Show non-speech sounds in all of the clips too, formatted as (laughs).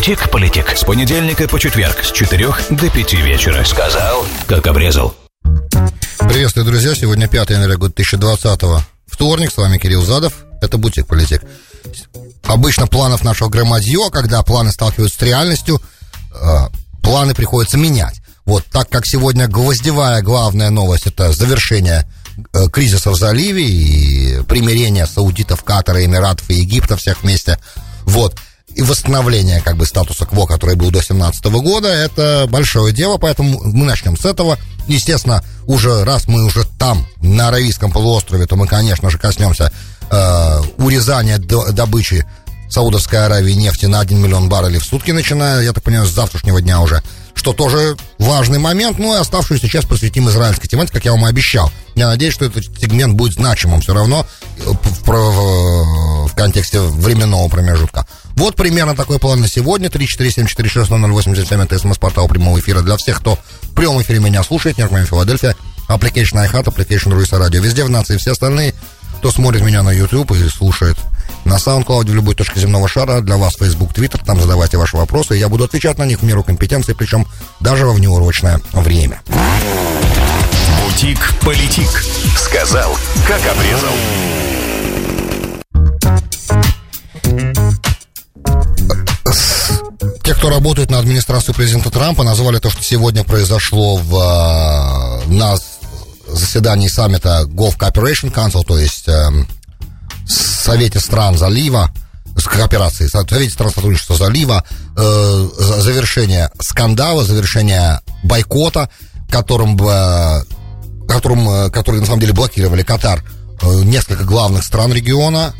Бутик-политик. С понедельника по четверг с 4 до 5 вечера. Сказал, как обрезал. Приветствую, друзья. Сегодня 5 января года 2020 Вторник. С вами Кирилл Задов. Это Бутик-политик. Обычно планов нашего громадье, когда планы сталкиваются с реальностью, э, планы приходится менять. Вот так как сегодня гвоздевая главная новость это завершение э, кризиса в заливе и примирение саудитов, Катара, Эмиратов и Египта всех вместе. Вот и восстановление как бы статуса КВО, который был до 2017 года, это большое дело, поэтому мы начнем с этого. Естественно, уже раз мы уже там, на Аравийском полуострове, то мы, конечно же, коснемся э, урезания добычи Саудовской Аравии нефти на 1 миллион баррелей в сутки, начиная, я так понимаю, с завтрашнего дня уже что тоже важный момент. Ну и оставшуюся часть посвятим израильской тематике, как я вам и обещал. Я надеюсь, что этот сегмент будет значимым все равно э, в, в, в контексте временного промежутка. Вот примерно такой план на сегодня. 347460087 это смс-портал прямого эфира для всех, кто в прямом эфире меня слушает. Неркмен Филадельфия, application iHeart, application Руиса Радио. Везде в нации все остальные, кто смотрит меня на YouTube и слушает на SoundCloud в любой точке земного шара. Для вас Facebook, Twitter. Там задавайте ваши вопросы. Я буду отвечать на них в меру компетенции, причем даже во внеурочное время. Бутик-политик. Сказал, как обрезал. Те, кто работает на администрацию президента Трампа, назвали то, что сегодня произошло в, э, на заседании саммита Gulf Cooperation Council, то есть эм, Совете стран залива, кооперации, Совете стран сотрудничества залива, э, завершение скандала, завершение бойкота, которым, э, которым, э, который на самом деле блокировали Катар, э, несколько главных стран региона,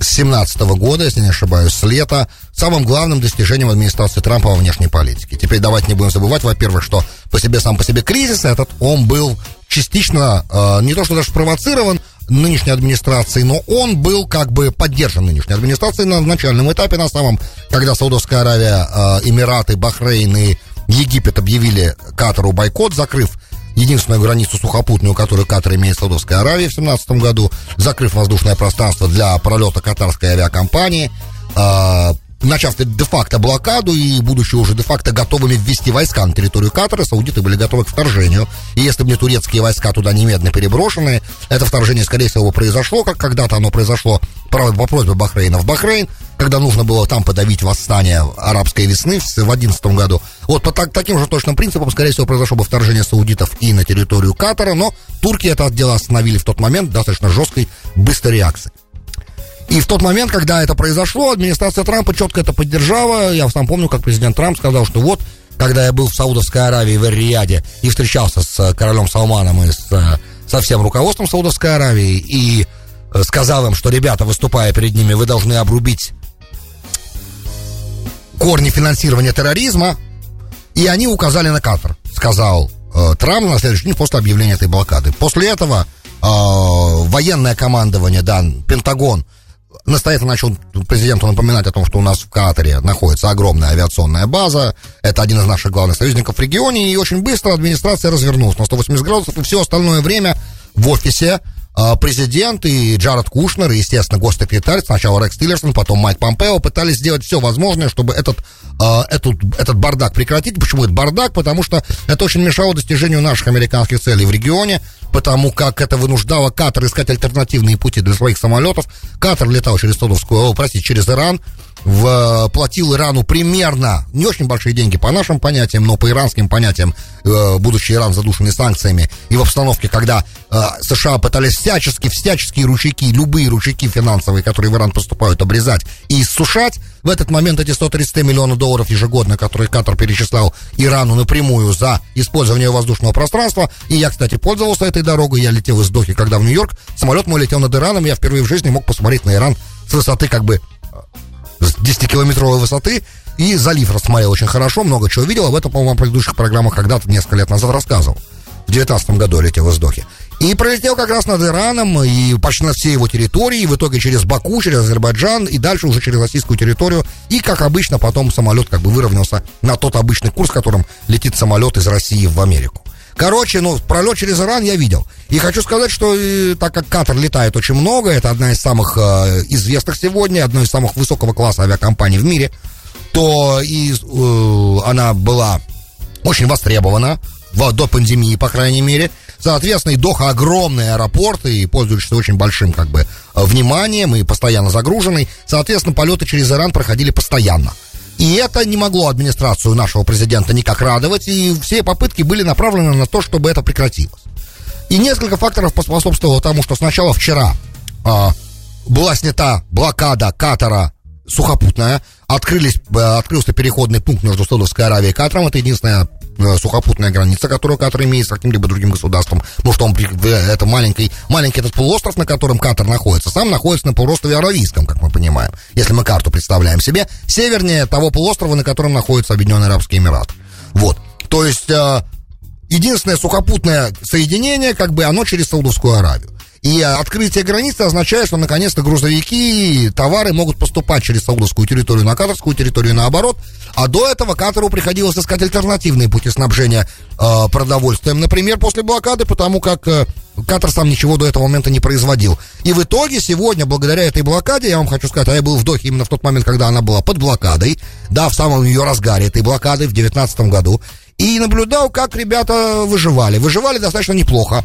с 17 года, если не ошибаюсь, с лета, самым главным достижением администрации Трампа во внешней политике. Теперь давайте не будем забывать, во-первых, что по себе сам по себе кризис этот, он был частично э, не то что даже спровоцирован, нынешней администрации, но он был как бы поддержан нынешней администрацией на начальном этапе, на самом, когда Саудовская Аравия, э, Эмираты, Бахрейн и Египет объявили Катару бойкот, закрыв единственную границу сухопутную, которую Катар имеет с Саудовской Аравией в 2017 году, закрыв воздушное пространство для пролета катарской авиакомпании, э, начав де-факто блокаду и будучи уже де-факто готовыми ввести войска на территорию Катара, саудиты были готовы к вторжению. И если бы не турецкие войска туда немедленно переброшены, это вторжение, скорее всего, произошло, как когда-то оно произошло, правда, по просьбе Бахрейна в Бахрейн, когда нужно было там подавить восстание арабской весны в 2011 году. Вот по так, таким же точным принципам, скорее всего, произошло бы вторжение саудитов и на территорию Катара, но турки это дело остановили в тот момент достаточно жесткой, быстрой реакции. И в тот момент, когда это произошло, администрация Трампа четко это поддержала. Я сам помню, как президент Трамп сказал, что вот, когда я был в Саудовской Аравии, в Эр-Рияде, и встречался с э, королем Салманом и с, э, со всем руководством Саудовской Аравии, и э, сказал им, что, ребята, выступая перед ними, вы должны обрубить корни финансирования терроризма, и они указали на Катар, сказал э, Трамп на следующий день после объявления этой блокады. После этого э, военное командование, да, Пентагон, настоятельно начал президенту напоминать о том, что у нас в Катаре находится огромная авиационная база, это один из наших главных союзников в регионе, и очень быстро администрация развернулась на 180 градусов, и все остальное время в офисе президент и Джаред Кушнер, и, естественно, госсекретарь, сначала Рекс Тиллерсон, потом Майк Помпео, пытались сделать все возможное, чтобы этот, э, этот, этот бардак прекратить. Почему это бардак? Потому что это очень мешало достижению наших американских целей в регионе, потому как это вынуждало Катар искать альтернативные пути для своих самолетов. Катар летал через Содовскую, простите, через Иран, в, платил Ирану примерно, не очень большие деньги по нашим понятиям, но по иранским понятиям, э, будучи Иран задушенный санкциями, и в обстановке, когда э, США пытались всячески, всяческие ручейки, любые ручейки финансовые, которые в Иран поступают, обрезать и иссушать, в этот момент эти 130 миллионов долларов ежегодно, которые Катар перечислял Ирану напрямую за использование воздушного пространства, и я, кстати, пользовался этой дорогой, я летел из Дохи, когда в Нью-Йорк, самолет мой летел над Ираном, я впервые в жизни мог посмотреть на Иран с высоты как бы с 10-километровой высоты, и залив рассмотрел очень хорошо, много чего видел. Об этом, по-моему, в предыдущих программах когда-то несколько лет назад рассказывал. В 19 году летел из Дохи. И пролетел как раз над Ираном, и почти на всей его территории, в итоге через Баку, через Азербайджан, и дальше уже через российскую территорию. И, как обычно, потом самолет как бы выровнялся на тот обычный курс, которым летит самолет из России в Америку. Короче, ну, пролет через Иран я видел. И хочу сказать, что э, так как Катар летает очень много, это одна из самых э, известных сегодня, одна из самых высокого класса авиакомпаний в мире, то и э, она была очень востребована до пандемии, по крайней мере. Соответственно, и Доха огромный аэропорт и пользующийся очень большим как бы вниманием и постоянно загруженный. Соответственно, полеты через Иран проходили постоянно. И это не могло администрацию нашего президента никак радовать, и все попытки были направлены на то, чтобы это прекратилось. И несколько факторов поспособствовало тому, что сначала вчера а, была снята блокада Катара сухопутная, открылись, э, открылся переходный пункт между Саудовской Аравией и Катаром, это единственная э, сухопутная граница, которую Катар имеет с каким-либо другим государством, потому что он, это маленький, маленький этот полуостров, на котором Катар находится, сам находится на полуострове Аравийском, как мы понимаем, если мы карту представляем себе, севернее того полуострова, на котором находится Объединенные Арабские Эмираты. Вот. То есть э, единственное сухопутное соединение, как бы оно через Саудовскую Аравию. И открытие границы означает, что наконец-то грузовики и товары могут поступать через саудовскую территорию на катарскую территорию наоборот. А до этого Катару приходилось искать альтернативные пути снабжения э, продовольствием. Например, после блокады, потому как э, Катар сам ничего до этого момента не производил. И в итоге сегодня, благодаря этой блокаде, я вам хочу сказать, а я был в Дохе именно в тот момент, когда она была под блокадой, да, в самом ее разгаре этой блокады в 2019 году, и наблюдал, как ребята выживали. Выживали достаточно неплохо.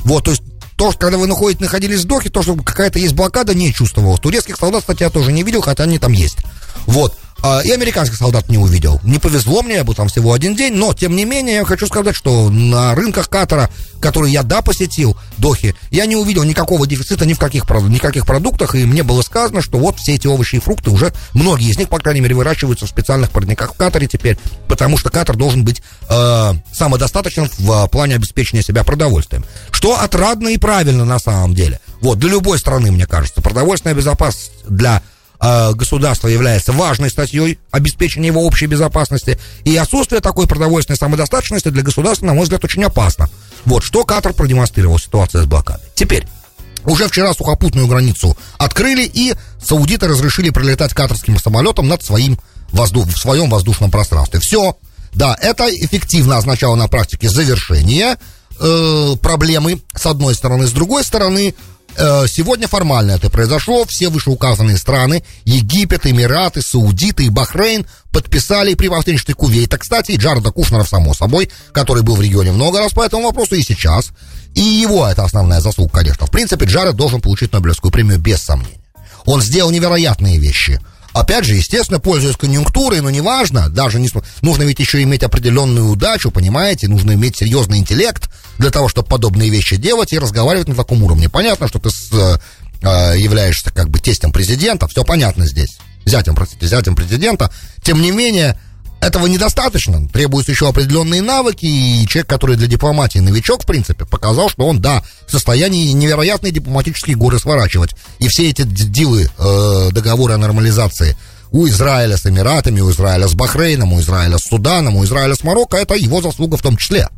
Вот, то есть то, что когда вы находитесь, находились в Дохе, то, что какая-то есть блокада, не чувствовалось. Турецких солдат, кстати, я тоже не видел, хотя они там есть. Вот. А, и американских солдат не увидел. Не повезло мне, я был там всего один день, но, тем не менее, я хочу сказать, что на рынках Катара, которые я, да, посетил, Дохи, я не увидел никакого дефицита ни в каких, никаких продуктах, и мне было сказано, что вот все эти овощи и фрукты уже, многие из них, по крайней мере, выращиваются в специальных парниках в Катаре теперь, потому что Катар должен быть э, самодостаточным в плане обеспечения себя продовольствием. Что отрадно и правильно на самом деле. Вот, для любой страны, мне кажется, продовольственная безопасность для э, государства является важной статьей обеспечения его общей безопасности, и отсутствие такой продовольственной самодостаточности для государства, на мой взгляд, очень опасно. Вот что Катар продемонстрировал ситуация с блокадой. Теперь, уже вчера сухопутную границу открыли, и саудиты разрешили прилетать катарским самолетом над своим воздух, в своем воздушном пространстве. Все. Да, это эффективно означало на практике завершение э, проблемы, с одной стороны. С другой стороны, сегодня формально это произошло. Все вышеуказанные страны, Египет, Эмираты, Саудиты и Бахрейн подписали при посредничестве Кувейта, кстати, и Джареда Кушнера, само собой, который был в регионе много раз по этому вопросу и сейчас. И его это основная заслуга, конечно. В принципе, Джаред должен получить Нобелевскую премию без сомнения. Он сделал невероятные вещи – Опять же, естественно, пользуясь конъюнктурой, но неважно, даже не... Нужно ведь еще иметь определенную удачу, понимаете? Нужно иметь серьезный интеллект для того, чтобы подобные вещи делать и разговаривать на таком уровне. Понятно, что ты с, э, являешься как бы тестем президента, все понятно здесь. Зятем, простите, зятем президента. Тем не менее, этого недостаточно. Требуются еще определенные навыки, и человек, который для дипломатии новичок, в принципе, показал, что он, да, в состоянии невероятные дипломатические горы сворачивать. И все эти дилы, э, договоры о нормализации у Израиля с Эмиратами, у Израиля с Бахрейном, у Израиля с Суданом, у Израиля с Марокко, это его заслуга в том числе.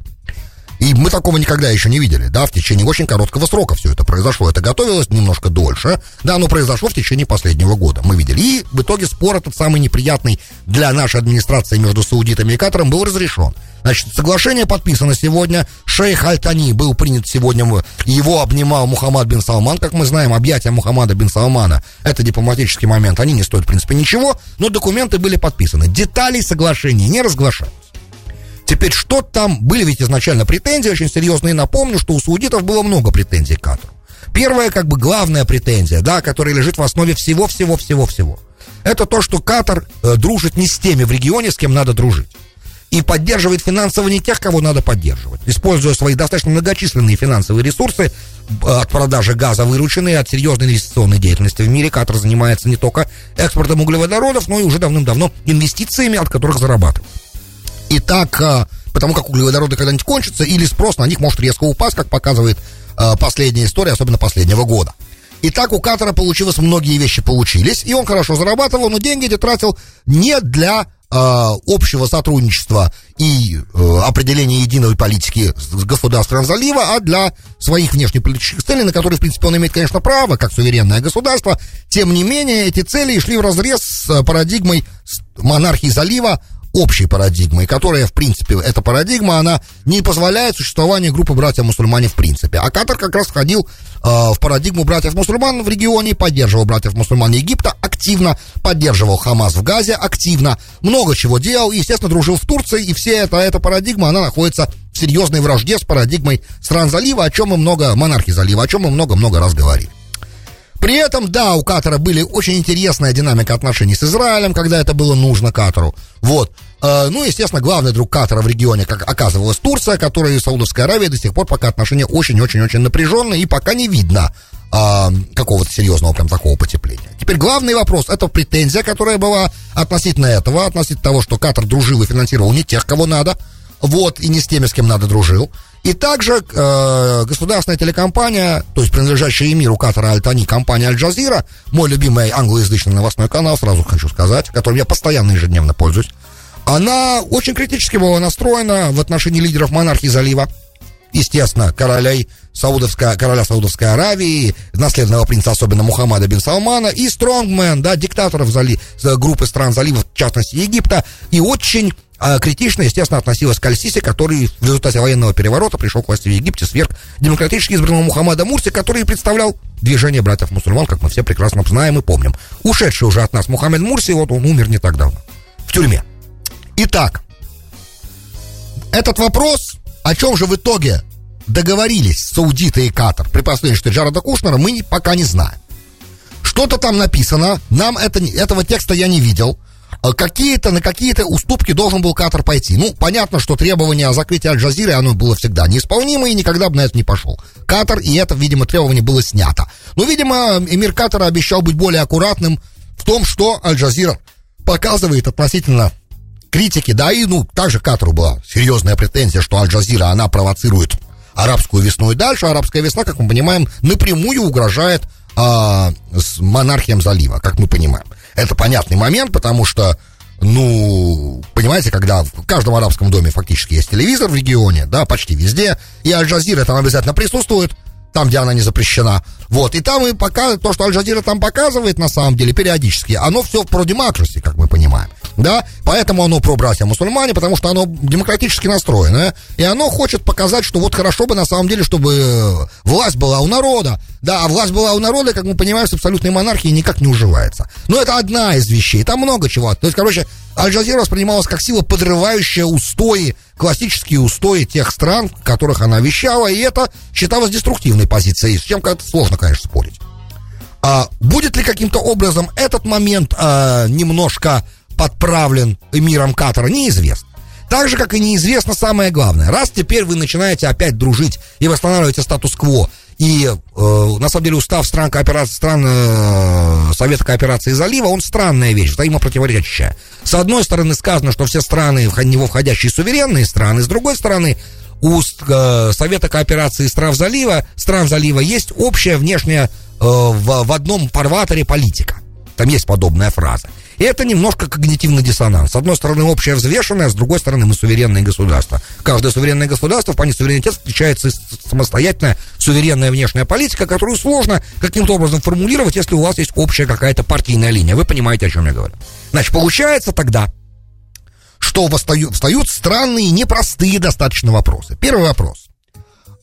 И мы такого никогда еще не видели, да, в течение очень короткого срока все это произошло. Это готовилось немножко дольше, да, но произошло в течение последнего года, мы видели. И в итоге спор этот самый неприятный для нашей администрации между саудитами и Катаром был разрешен. Значит, соглашение подписано сегодня. Шейх Аль-Тани был принят сегодня. Его обнимал Мухаммад бин Салман. Как мы знаем, объятия Мухаммада бин Салмана – это дипломатический момент. Они не стоят, в принципе, ничего, но документы были подписаны. Детали соглашения не разглашаются. Теперь, что там? Были ведь изначально претензии очень серьезные. Напомню, что у саудитов было много претензий к Катару. Первая, как бы, главная претензия, да, которая лежит в основе всего-всего-всего-всего. Это то, что Катар э, дружит не с теми в регионе, с кем надо дружить. И поддерживает финансово не тех, кого надо поддерживать. Используя свои достаточно многочисленные финансовые ресурсы э, от продажи газа, вырученные от серьезной инвестиционной деятельности в мире, Катар занимается не только экспортом углеводородов, но и уже давным-давно инвестициями, от которых зарабатывает. И так, а, потому как углеводороды когда-нибудь кончатся, или спрос на них может резко упасть, как показывает а, последняя история, особенно последнего года. И так у Катара получилось, многие вещи получились, и он хорошо зарабатывал, но деньги эти тратил не для э, общего сотрудничества и э, определения единой политики государством залива, а для своих внешнеполитических целей, на которые, в принципе, он имеет, конечно, право, как суверенное государство. Тем не менее, эти цели шли в разрез с парадигмой монархии залива, общей парадигмой, которая, в принципе, эта парадигма, она не позволяет существованию группы братьев-мусульмане в принципе. А Катар как раз входил э, в парадигму братьев-мусульман в регионе, поддерживал братьев-мусульман Египта активно, поддерживал Хамас в Газе активно, много чего делал, и, естественно, дружил в Турции, и все эта, эта парадигма, она находится в серьезной вражде с парадигмой стран залива, о чем мы много, монархии залива, о чем мы много-много раз говорили. При этом, да, у Катара были очень интересная динамика отношений с Израилем, когда это было нужно Катару. Вот. Э, ну, естественно, главный друг Катара в регионе, как оказывалась Турция, которая и Саудовская Аравия до сих пор пока отношения очень-очень-очень напряженные, и пока не видно а, какого-то серьезного прям такого потепления. Теперь главный вопрос, это претензия, которая была относительно этого, относительно того, что Катар дружил и финансировал не тех, кого надо, вот, и не с теми, с кем надо дружил. И также э, государственная телекомпания, то есть принадлежащая эмиру Катара Аль-Тани, компания Аль-Джазира, мой любимый англоязычный новостной канал, сразу хочу сказать, которым я постоянно ежедневно пользуюсь, она очень критически была настроена в отношении лидеров монархии залива. Естественно, королей Саудовской, короля Саудовской Аравии, наследного принца, особенно Мухаммада бин Салмана, и стронгмен, да, диктаторов зали, группы стран залива, в частности Египта, и очень а критично, естественно, относилась к Аль-Сиси, который в результате военного переворота пришел к власти в Египте, сверг демократически избранного Мухаммада Мурси, который представлял движение братьев-мусульман, как мы все прекрасно знаем и помним. Ушедший уже от нас Мухаммед Мурси, вот он умер не так давно, в тюрьме. Итак, этот вопрос, о чем же в итоге договорились саудиты и Катар при посредничестве Джареда Кушнера, мы пока не знаем. Что-то там написано, нам это, этого текста я не видел, какие-то, на какие-то уступки должен был Катар пойти. Ну, понятно, что требование о закрытии Аль-Джазиры, оно было всегда неисполнимо и никогда бы на это не пошел. Катар, и это, видимо, требование было снято. Но, видимо, эмир Катара обещал быть более аккуратным в том, что Аль-Джазира показывает относительно критики, да, и, ну, также Катару была серьезная претензия, что Аль-Джазира, она провоцирует арабскую весну и дальше. Арабская весна, как мы понимаем, напрямую угрожает а, с монархиям залива, как мы понимаем. Это понятный момент, потому что, ну, понимаете, когда в каждом арабском доме фактически есть телевизор в регионе, да, почти везде, и Аль-Джазира там обязательно присутствует, там, где она не запрещена. Вот, и там и пока то, что Аль-Джазира там показывает, на самом деле, периодически, оно все про демократии, как мы понимаем. Да, поэтому оно про братья мусульмане, потому что оно демократически настроено, и оно хочет показать, что вот хорошо бы на самом деле, чтобы э, власть была у народа, да, а власть была у народа, как мы понимаем, с абсолютной монархией никак не уживается. Но это одна из вещей, там много чего. То есть, короче, Аль-Джазира воспринималась как сила, подрывающая устои, классические устои тех стран, которых она вещала, и это считалось деструктивной позицией, с чем как-то сложно, конечно, спорить. А будет ли каким-то образом этот момент а, немножко подправлен эмиром Катара, неизвестно. Так же, как и неизвестно самое главное. Раз теперь вы начинаете опять дружить и восстанавливаете статус-кво, и э, на самом деле устав стран, кооперации, стран э, Совета кооперации залива, он странная вещь, взаимопротиворечащая. С одной стороны сказано, что все страны, в него входящие суверенные страны, с другой стороны, у э, Совета кооперации стран залива, стран залива есть общая внешняя э, в, в одном парваторе политика. Там есть подобная фраза. И это немножко когнитивный диссонанс. С одной стороны, общее взвешенное, с другой стороны, мы суверенное государство. Каждое суверенное государство в плане суверенитета встречается самостоятельная суверенная внешняя политика, которую сложно каким-то образом формулировать, если у вас есть общая какая-то партийная линия. Вы понимаете, о чем я говорю. Значит, получается тогда, что встают странные, непростые достаточно вопросы. Первый вопрос.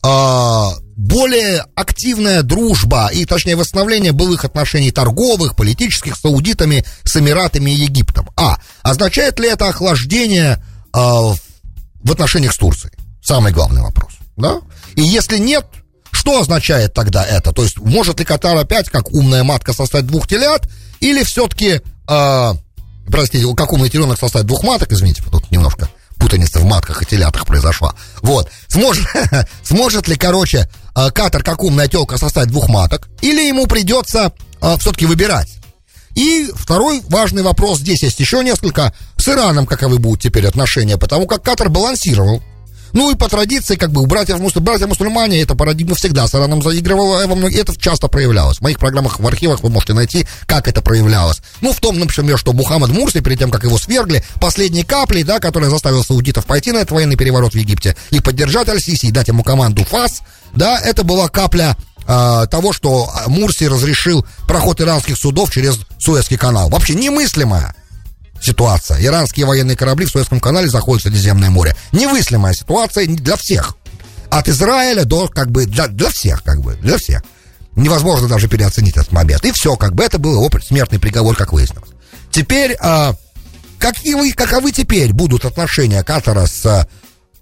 А, более активная дружба и, точнее, восстановление былых отношений торговых, политических с саудитами, с Эмиратами и Египтом. А. Означает ли это охлаждение э, в отношениях с Турцией? Самый главный вопрос. Да? И если нет, что означает тогда это? То есть, может ли Катар опять, как умная матка, составить двух телят? Или все-таки, э, простите, как умный теленок составить двух маток, извините, тут немножко путаница в матках и телятах произошла. Вот. Сможет, (laughs) сможет ли, короче, э, Катар, как умная телка, составить двух маток? Или ему придется э, все-таки выбирать? И второй важный вопрос, здесь есть еще несколько, с Ираном каковы будут теперь отношения, потому как Катар балансировал ну и по традиции, как бы у братьев, братья мусульмане эта парадигма всегда с Ираном заигрывала, это часто проявлялось. В моих программах в архивах вы можете найти, как это проявлялось. Ну, в том, например, что Мухаммад Мурси, перед тем, как его свергли, последней каплей, да, которая заставила саудитов пойти на этот военный переворот в Египте и поддержать Аль-Сиси, и дать ему команду ФАС, да, это была капля э, того, что Мурси разрешил проход иранских судов через Суэцкий канал. Вообще немыслимая ситуация. Иранские военные корабли в Суэцком канале заходят в Средиземное море. Невыслимая ситуация для всех. От Израиля до, как бы, для, для всех, как бы, для всех. Невозможно даже переоценить этот момент. И все, как бы, это был его смертный приговор, как выяснилось. Теперь, а, какие, каковы теперь будут отношения Катара с а,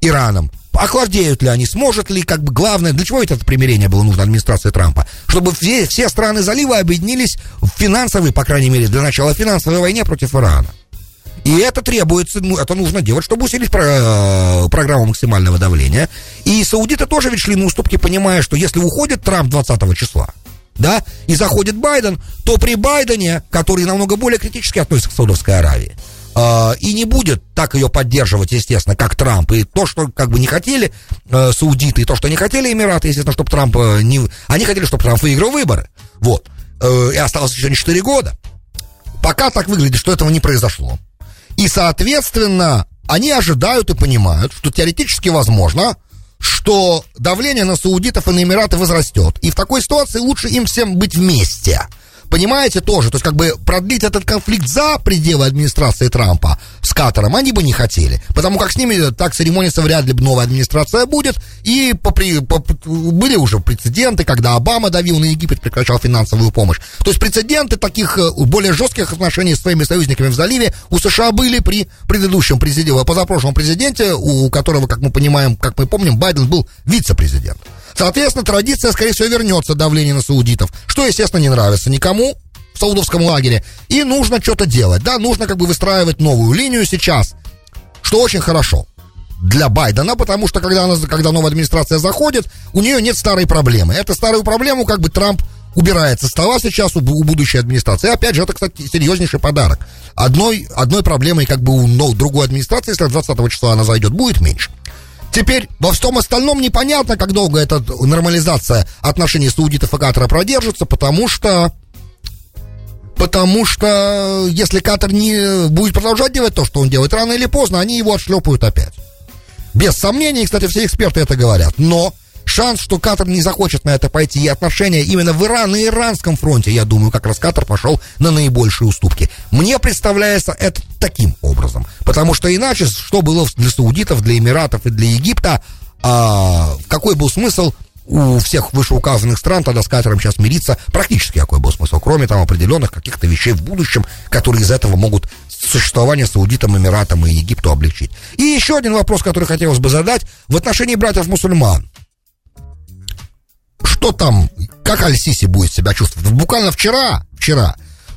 Ираном? охладеют ли они, сможет ли, как бы главное, для чего это примирение было нужно администрации Трампа? Чтобы все, все страны залива объединились в финансовой, по крайней мере, для начала финансовой войне против Ирана. И это требуется, ну, это нужно делать, чтобы усилить про, э, программу максимального давления. И саудиты тоже ведь шли на уступки, понимая, что если уходит Трамп 20 числа, да, и заходит Байден, то при Байдене, который намного более критически относится к Саудовской Аравии, э, и не будет так ее поддерживать, естественно, как Трамп. И то, что как бы не хотели э, саудиты, и то, что не хотели Эмираты, естественно, чтобы Трамп э, не... Они хотели, чтобы Трамп выиграл выборы. Вот. Э, и осталось еще не 4 года. Пока так выглядит, что этого не произошло. И, соответственно, они ожидают и понимают, что теоретически возможно, что давление на саудитов и на Эмираты возрастет. И в такой ситуации лучше им всем быть вместе – Понимаете тоже? То есть как бы продлить этот конфликт за пределы администрации Трампа с Катаром они бы не хотели. Потому как с ними так церемониться вряд ли новая администрация будет. И по, по, были уже прецеденты, когда Обама давил на Египет, прекращал финансовую помощь. То есть прецеденты таких э, более жестких отношений с своими союзниками в заливе у США были при предыдущем президенте, позапрошлом президенте, у которого, как мы понимаем, как мы помним, Байден был вице-президент. Соответственно, традиция, скорее всего, вернется давление на саудитов, что, естественно, не нравится никому в саудовском лагере. И нужно что-то делать, да, нужно как бы выстраивать новую линию сейчас, что очень хорошо для Байдена, потому что когда, она, когда новая администрация заходит, у нее нет старой проблемы. Эту старую проблему как бы Трамп убирает со стола сейчас у, у будущей администрации. И опять же, это, кстати, серьезнейший подарок. Одной, одной проблемой как бы у ну, другой администрации, если 20 числа она зайдет, будет меньше. Теперь во всем остальном непонятно, как долго эта нормализация отношений саудитов и Катара продержится, потому что... Потому что если Катар не будет продолжать делать то, что он делает, рано или поздно они его отшлепают опять. Без сомнений, кстати, все эксперты это говорят. Но шанс, что Катар не захочет на это пойти, и отношения именно в Иран и Иранском фронте, я думаю, как раз Катар пошел на наибольшие уступки. Мне представляется это таким образом. Потому что иначе, что было для саудитов, для Эмиратов и для Египта, а, какой был смысл у всех вышеуказанных стран тогда с Катаром сейчас мириться, практически какой был смысл, кроме там определенных каких-то вещей в будущем, которые из этого могут существование Саудитам, Эмиратам и Египту облегчить. И еще один вопрос, который хотелось бы задать в отношении братьев-мусульман что там, как Аль-Сиси будет себя чувствовать? Буквально вчера, вчера,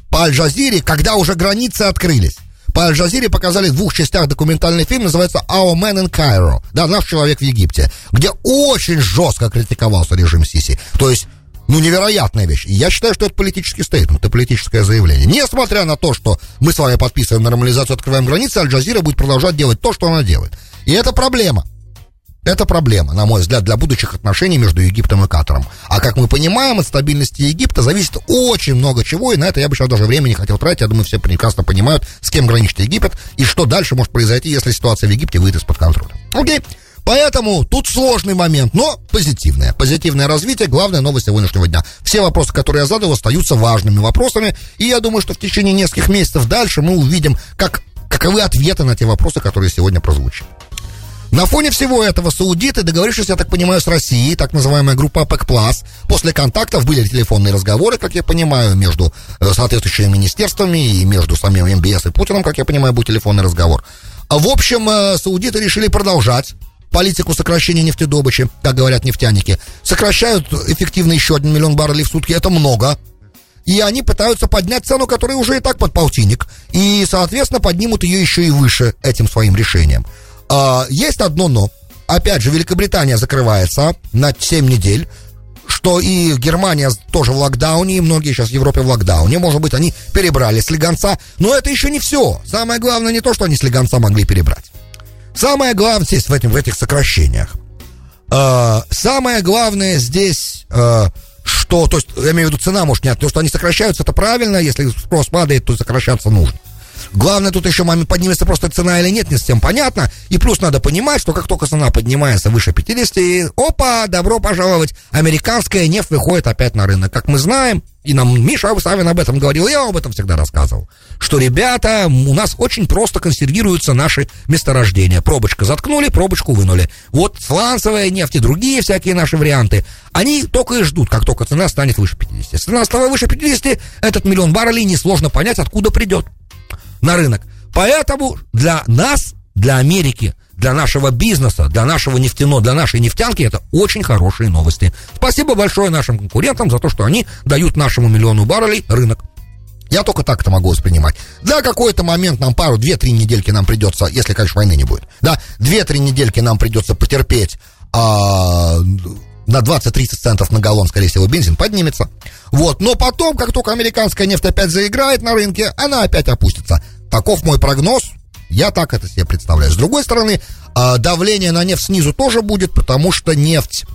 по Аль-Джазире, когда уже границы открылись, по Аль-Джазире показали в двух частях документальный фильм, называется «Our Man in Cairo», да, «Наш человек в Египте», где очень жестко критиковался режим Сиси. То есть ну, невероятная вещь. Я считаю, что это политический стейтмент, это политическое заявление. Несмотря на то, что мы с вами подписываем нормализацию, открываем границы, Аль-Джазира будет продолжать делать то, что она делает. И это проблема. Это проблема, на мой взгляд, для будущих отношений между Египтом и Катаром. А как мы понимаем, от стабильности Египта зависит очень много чего, и на это я бы сейчас даже времени не хотел тратить. Я думаю, все прекрасно понимают, с кем граничит Египет, и что дальше может произойти, если ситуация в Египте выйдет из-под контроля. Окей. Поэтому тут сложный момент, но позитивное. Позитивное развитие, главная новость сегодняшнего дня. Все вопросы, которые я задал, остаются важными вопросами, и я думаю, что в течение нескольких месяцев дальше мы увидим, как, каковы ответы на те вопросы, которые сегодня прозвучат. На фоне всего этого саудиты, договорившись, я так понимаю, с Россией, так называемая группа ОПЕК+, после контактов были телефонные разговоры, как я понимаю, между э, соответствующими министерствами и между самим МБС и Путиным, как я понимаю, был телефонный разговор. А в общем, э, саудиты решили продолжать политику сокращения нефтедобычи, как говорят нефтяники. Сокращают эффективно еще один миллион баррелей в сутки, это много. И они пытаются поднять цену, которая уже и так под полтинник. И, соответственно, поднимут ее еще и выше этим своим решением. А, есть одно но. Опять же, Великобритания закрывается на 7 недель что и Германия тоже в локдауне, и многие сейчас в Европе в локдауне. Может быть, они перебрали слегонца. Но это еще не все. Самое главное не то, что они слегонца могли перебрать. Самое главное здесь в, этим, в этих сокращениях. Э, самое главное здесь, э, что, то есть, я имею в виду, цена может не, то, что они сокращаются, это правильно, если спрос падает, то сокращаться нужно. Главное тут еще момент, поднимется просто цена или нет, не совсем понятно. И плюс надо понимать, что как только цена поднимается выше 50, и, опа, добро пожаловать, американская нефть выходит опять на рынок. Как мы знаем, и нам Миша Савин об этом говорил, я об этом всегда рассказывал, что, ребята, у нас очень просто консервируются наши месторождения. Пробочка заткнули, пробочку вынули. Вот сланцевая нефть и другие всякие наши варианты, они только и ждут, как только цена станет выше 50. Если цена стала выше 50, этот миллион баррелей несложно понять, откуда придет на рынок. Поэтому для нас, для Америки, для нашего бизнеса, для нашего нефтяного, для нашей нефтянки это очень хорошие новости. Спасибо большое нашим конкурентам за то, что они дают нашему миллиону баррелей рынок. Я только так это могу воспринимать. Да, какой-то момент нам пару, две-три недельки нам придется, если, конечно, войны не будет, да, две-три недельки нам придется потерпеть, а, на 20-30 центов на галлон, скорее всего, бензин поднимется. Вот, но потом, как только американская нефть опять заиграет на рынке, она опять опустится. Таков мой прогноз, я так это себе представляю. С другой стороны, а, давление на нефть снизу тоже будет, потому что нефть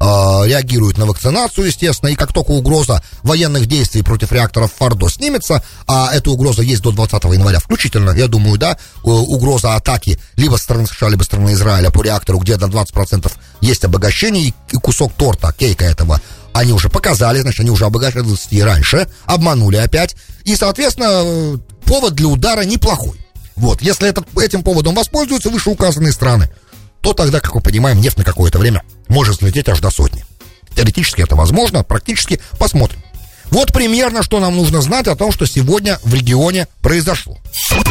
а, реагирует на вакцинацию, естественно, и как только угроза военных действий против реакторов Фардо снимется, а эта угроза есть до 20 января включительно, я думаю, да, угроза атаки либо со стороны США, либо со Израиля по реактору, где на 20% есть обогащение и кусок торта, кейка этого, они уже показали, значит, они уже обогащали 20 раньше, обманули опять, и, соответственно, повод для удара неплохой. Вот, если этот, этим поводом воспользуются вышеуказанные страны, то тогда, как мы понимаем, нефть на какое-то время может взлететь аж до сотни. Теоретически это возможно, практически посмотрим. Вот примерно, что нам нужно знать о том, что сегодня в регионе произошло.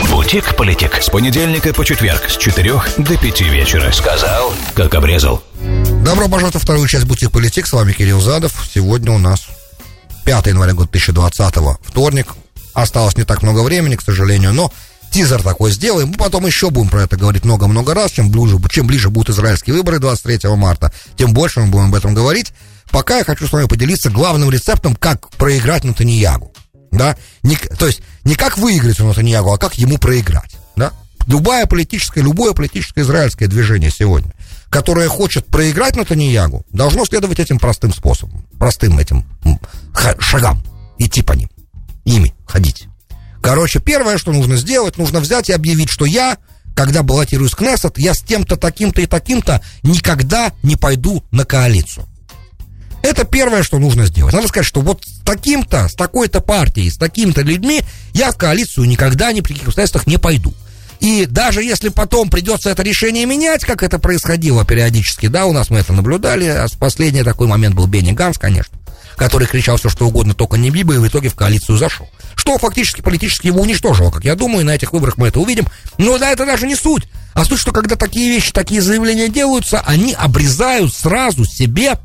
Бутик-политик. С понедельника по четверг с 4 до 5 вечера. Сказал, как обрезал. Добро пожаловать во вторую часть Бутик-политик. С вами Кирилл Задов. Сегодня у нас 5 января года 2020 вторник. Осталось не так много времени, к сожалению, но тизер такой сделаем. Мы потом еще будем про это говорить много-много раз. Чем ближе, чем ближе будут израильские выборы 23 марта, тем больше мы будем об этом говорить. Пока я хочу с вами поделиться главным рецептом, как проиграть Натаньягу. Да? Не, то есть не как выиграть у Натаньягу, а как ему проиграть. Да? Любая политическая, любое политическое израильское движение сегодня, которое хочет проиграть Натаньягу, должно следовать этим простым способом, простым этим шагам, идти по ним, ими ходить. Короче, первое, что нужно сделать, нужно взять и объявить, что я, когда баллотируюсь в Кнессет, я с тем-то, таким-то и таким-то никогда не пойду на коалицию. Это первое, что нужно сделать. Надо сказать, что вот с таким-то, с такой-то партией, с такими-то людьми я в коалицию никогда ни при каких обстоятельствах не пойду. И даже если потом придется это решение менять, как это происходило периодически, да, у нас мы это наблюдали, а последний такой момент был Бенни Ганс, конечно, который кричал все что угодно, только не Биба, и в итоге в коалицию зашел что фактически политически его уничтожило, как я думаю, на этих выборах мы это увидим. Но да, это даже не суть. А суть, что когда такие вещи, такие заявления делаются, они обрезают сразу себе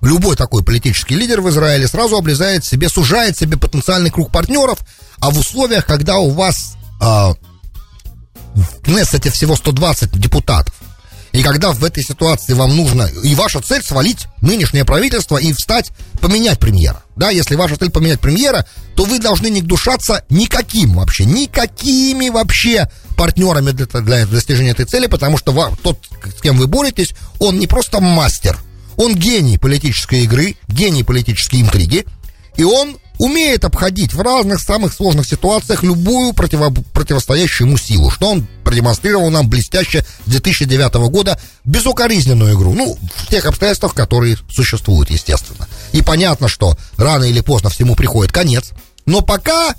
любой такой политический лидер в Израиле сразу обрезает себе, сужает себе потенциальный круг партнеров, а в условиях, когда у вас э, в Кнессете всего 120 депутатов, и когда в этой ситуации вам нужно, и ваша цель свалить нынешнее правительство и встать, поменять премьера. Да, если ваша цель поменять премьера, то вы должны не гдушаться никаким вообще, никакими вообще партнерами для, для достижения этой цели, потому что вам, тот, с кем вы боретесь, он не просто мастер, он гений политической игры, гений политической интриги, и он умеет обходить в разных самых сложных ситуациях любую противо, противостоящую ему силу, что он продемонстрировал нам блестяще с 2009 года безукоризненную игру, ну, в тех обстоятельствах, которые существуют, естественно. И понятно, что рано или поздно всему приходит конец, но пока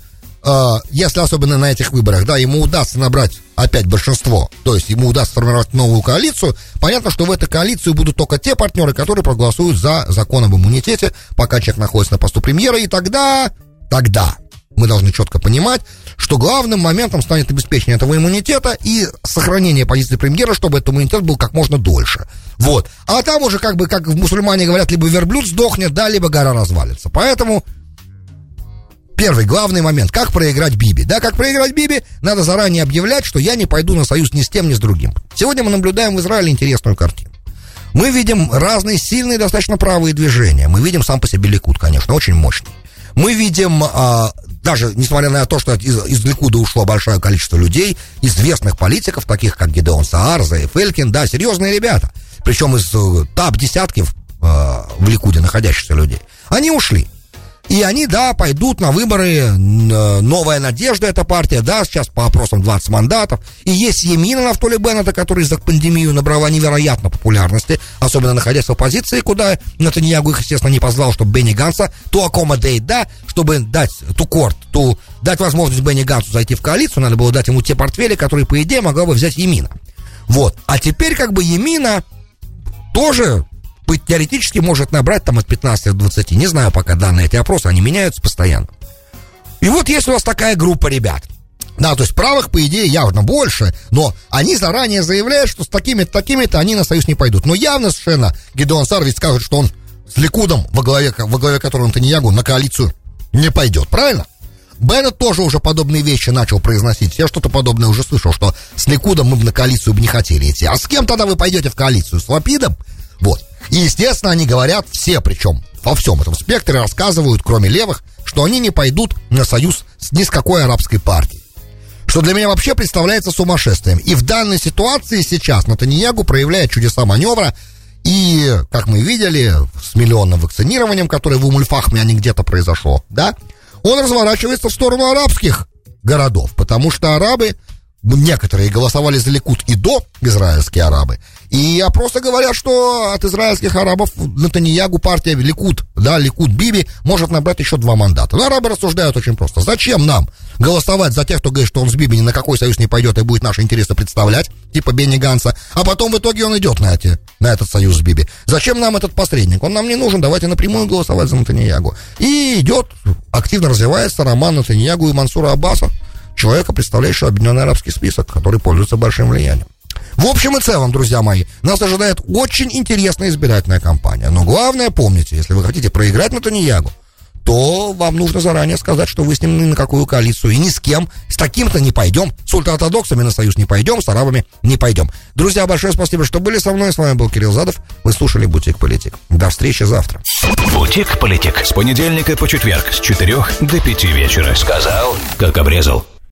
если особенно на этих выборах, да, ему удастся набрать опять большинство, то есть ему удастся сформировать новую коалицию, понятно, что в этой коалиции будут только те партнеры, которые проголосуют за закон об иммунитете, пока человек находится на посту премьера, и тогда, тогда мы должны четко понимать, что главным моментом станет обеспечение этого иммунитета и сохранение позиции премьера, чтобы этот иммунитет был как можно дольше. Вот. А там уже, как бы, как в мусульмане говорят, либо верблюд сдохнет, да, либо гора развалится. Поэтому Первый главный момент. Как проиграть Биби? Да, как проиграть Биби? Надо заранее объявлять, что я не пойду на союз ни с тем, ни с другим. Сегодня мы наблюдаем в Израиле интересную картину. Мы видим разные сильные, достаточно правые движения. Мы видим сам по себе Ликуд, конечно, очень мощный. Мы видим, а, даже несмотря на то, что из, из Ликуда ушло большое количество людей, известных политиков, таких как Гидеон Саар, Заев Элькин, да, серьезные ребята. Причем из э, топ-десятки в, э, в Ликуде находящихся людей. Они ушли. И они, да, пойдут на выборы. Э, новая надежда эта партия, да, сейчас по опросам 20 мандатов. И есть Емина Нафтоли Беннета, который за пандемию набрала невероятно популярности, особенно находясь в оппозиции, куда Натаньягу их, естественно, не позвал, чтобы Бенни Ганса то accommodate, да, чтобы дать ту корт, ту, дать возможность Бенни Гансу зайти в коалицию, надо было дать ему те портфели, которые, по идее, могла бы взять Емина. Вот. А теперь как бы Емина тоже теоретически может набрать там от 15 до 20. Не знаю пока данные эти опросы, они меняются постоянно. И вот есть у вас такая группа ребят. Да, то есть правых, по идее, явно больше, но они заранее заявляют, что с такими-то, такими-то они на союз не пойдут. Но явно совершенно Гедеон Сар ведь скажет, что он с Ликудом, во главе, во главе которого Антониягу, на коалицию не пойдет, правильно? Беннет тоже уже подобные вещи начал произносить. Я что-то подобное уже слышал, что с Ликудом мы бы на коалицию бы не хотели идти. А с кем тогда вы пойдете в коалицию? С Лапидом? Вот. И, естественно, они говорят все, причем во всем этом спектре рассказывают, кроме левых, что они не пойдут на союз с ни с какой арабской партией. Что для меня вообще представляется сумасшествием. И в данной ситуации сейчас Натаньягу проявляет чудеса маневра, и, как мы видели, с миллионным вакцинированием, которое в Умульфахме, а не где-то произошло, да, он разворачивается в сторону арабских городов, потому что арабы некоторые голосовали за Ликут и до израильские арабы. И просто говорят, что от израильских арабов Натаньягу партия Ликут, да, Ликут Биби может набрать еще два мандата. Но арабы рассуждают очень просто. Зачем нам голосовать за тех, кто говорит, что он с Биби ни на какой союз не пойдет и будет наши интересы представлять, типа Бенни Ганса, а потом в итоге он идет на, эти, на этот союз с Биби. Зачем нам этот посредник? Он нам не нужен, давайте напрямую голосовать за Натаньягу. И идет, активно развивается роман Натаньягу и Мансура Аббаса человека, представляющего Объединенный Арабский список, который пользуется большим влиянием. В общем и целом, друзья мои, нас ожидает очень интересная избирательная кампания. Но главное, помните, если вы хотите проиграть на Таньягу, то вам нужно заранее сказать, что вы с ним ни на какую коалицию и ни с кем, с таким-то не пойдем, с ультраортодоксами на союз не пойдем, с арабами не пойдем. Друзья, большое спасибо, что были со мной. С вами был Кирилл Задов. Вы слушали «Бутик Политик». До встречи завтра. «Бутик Политик» с понедельника по четверг с 4 до 5 вечера. Сказал, как обрезал.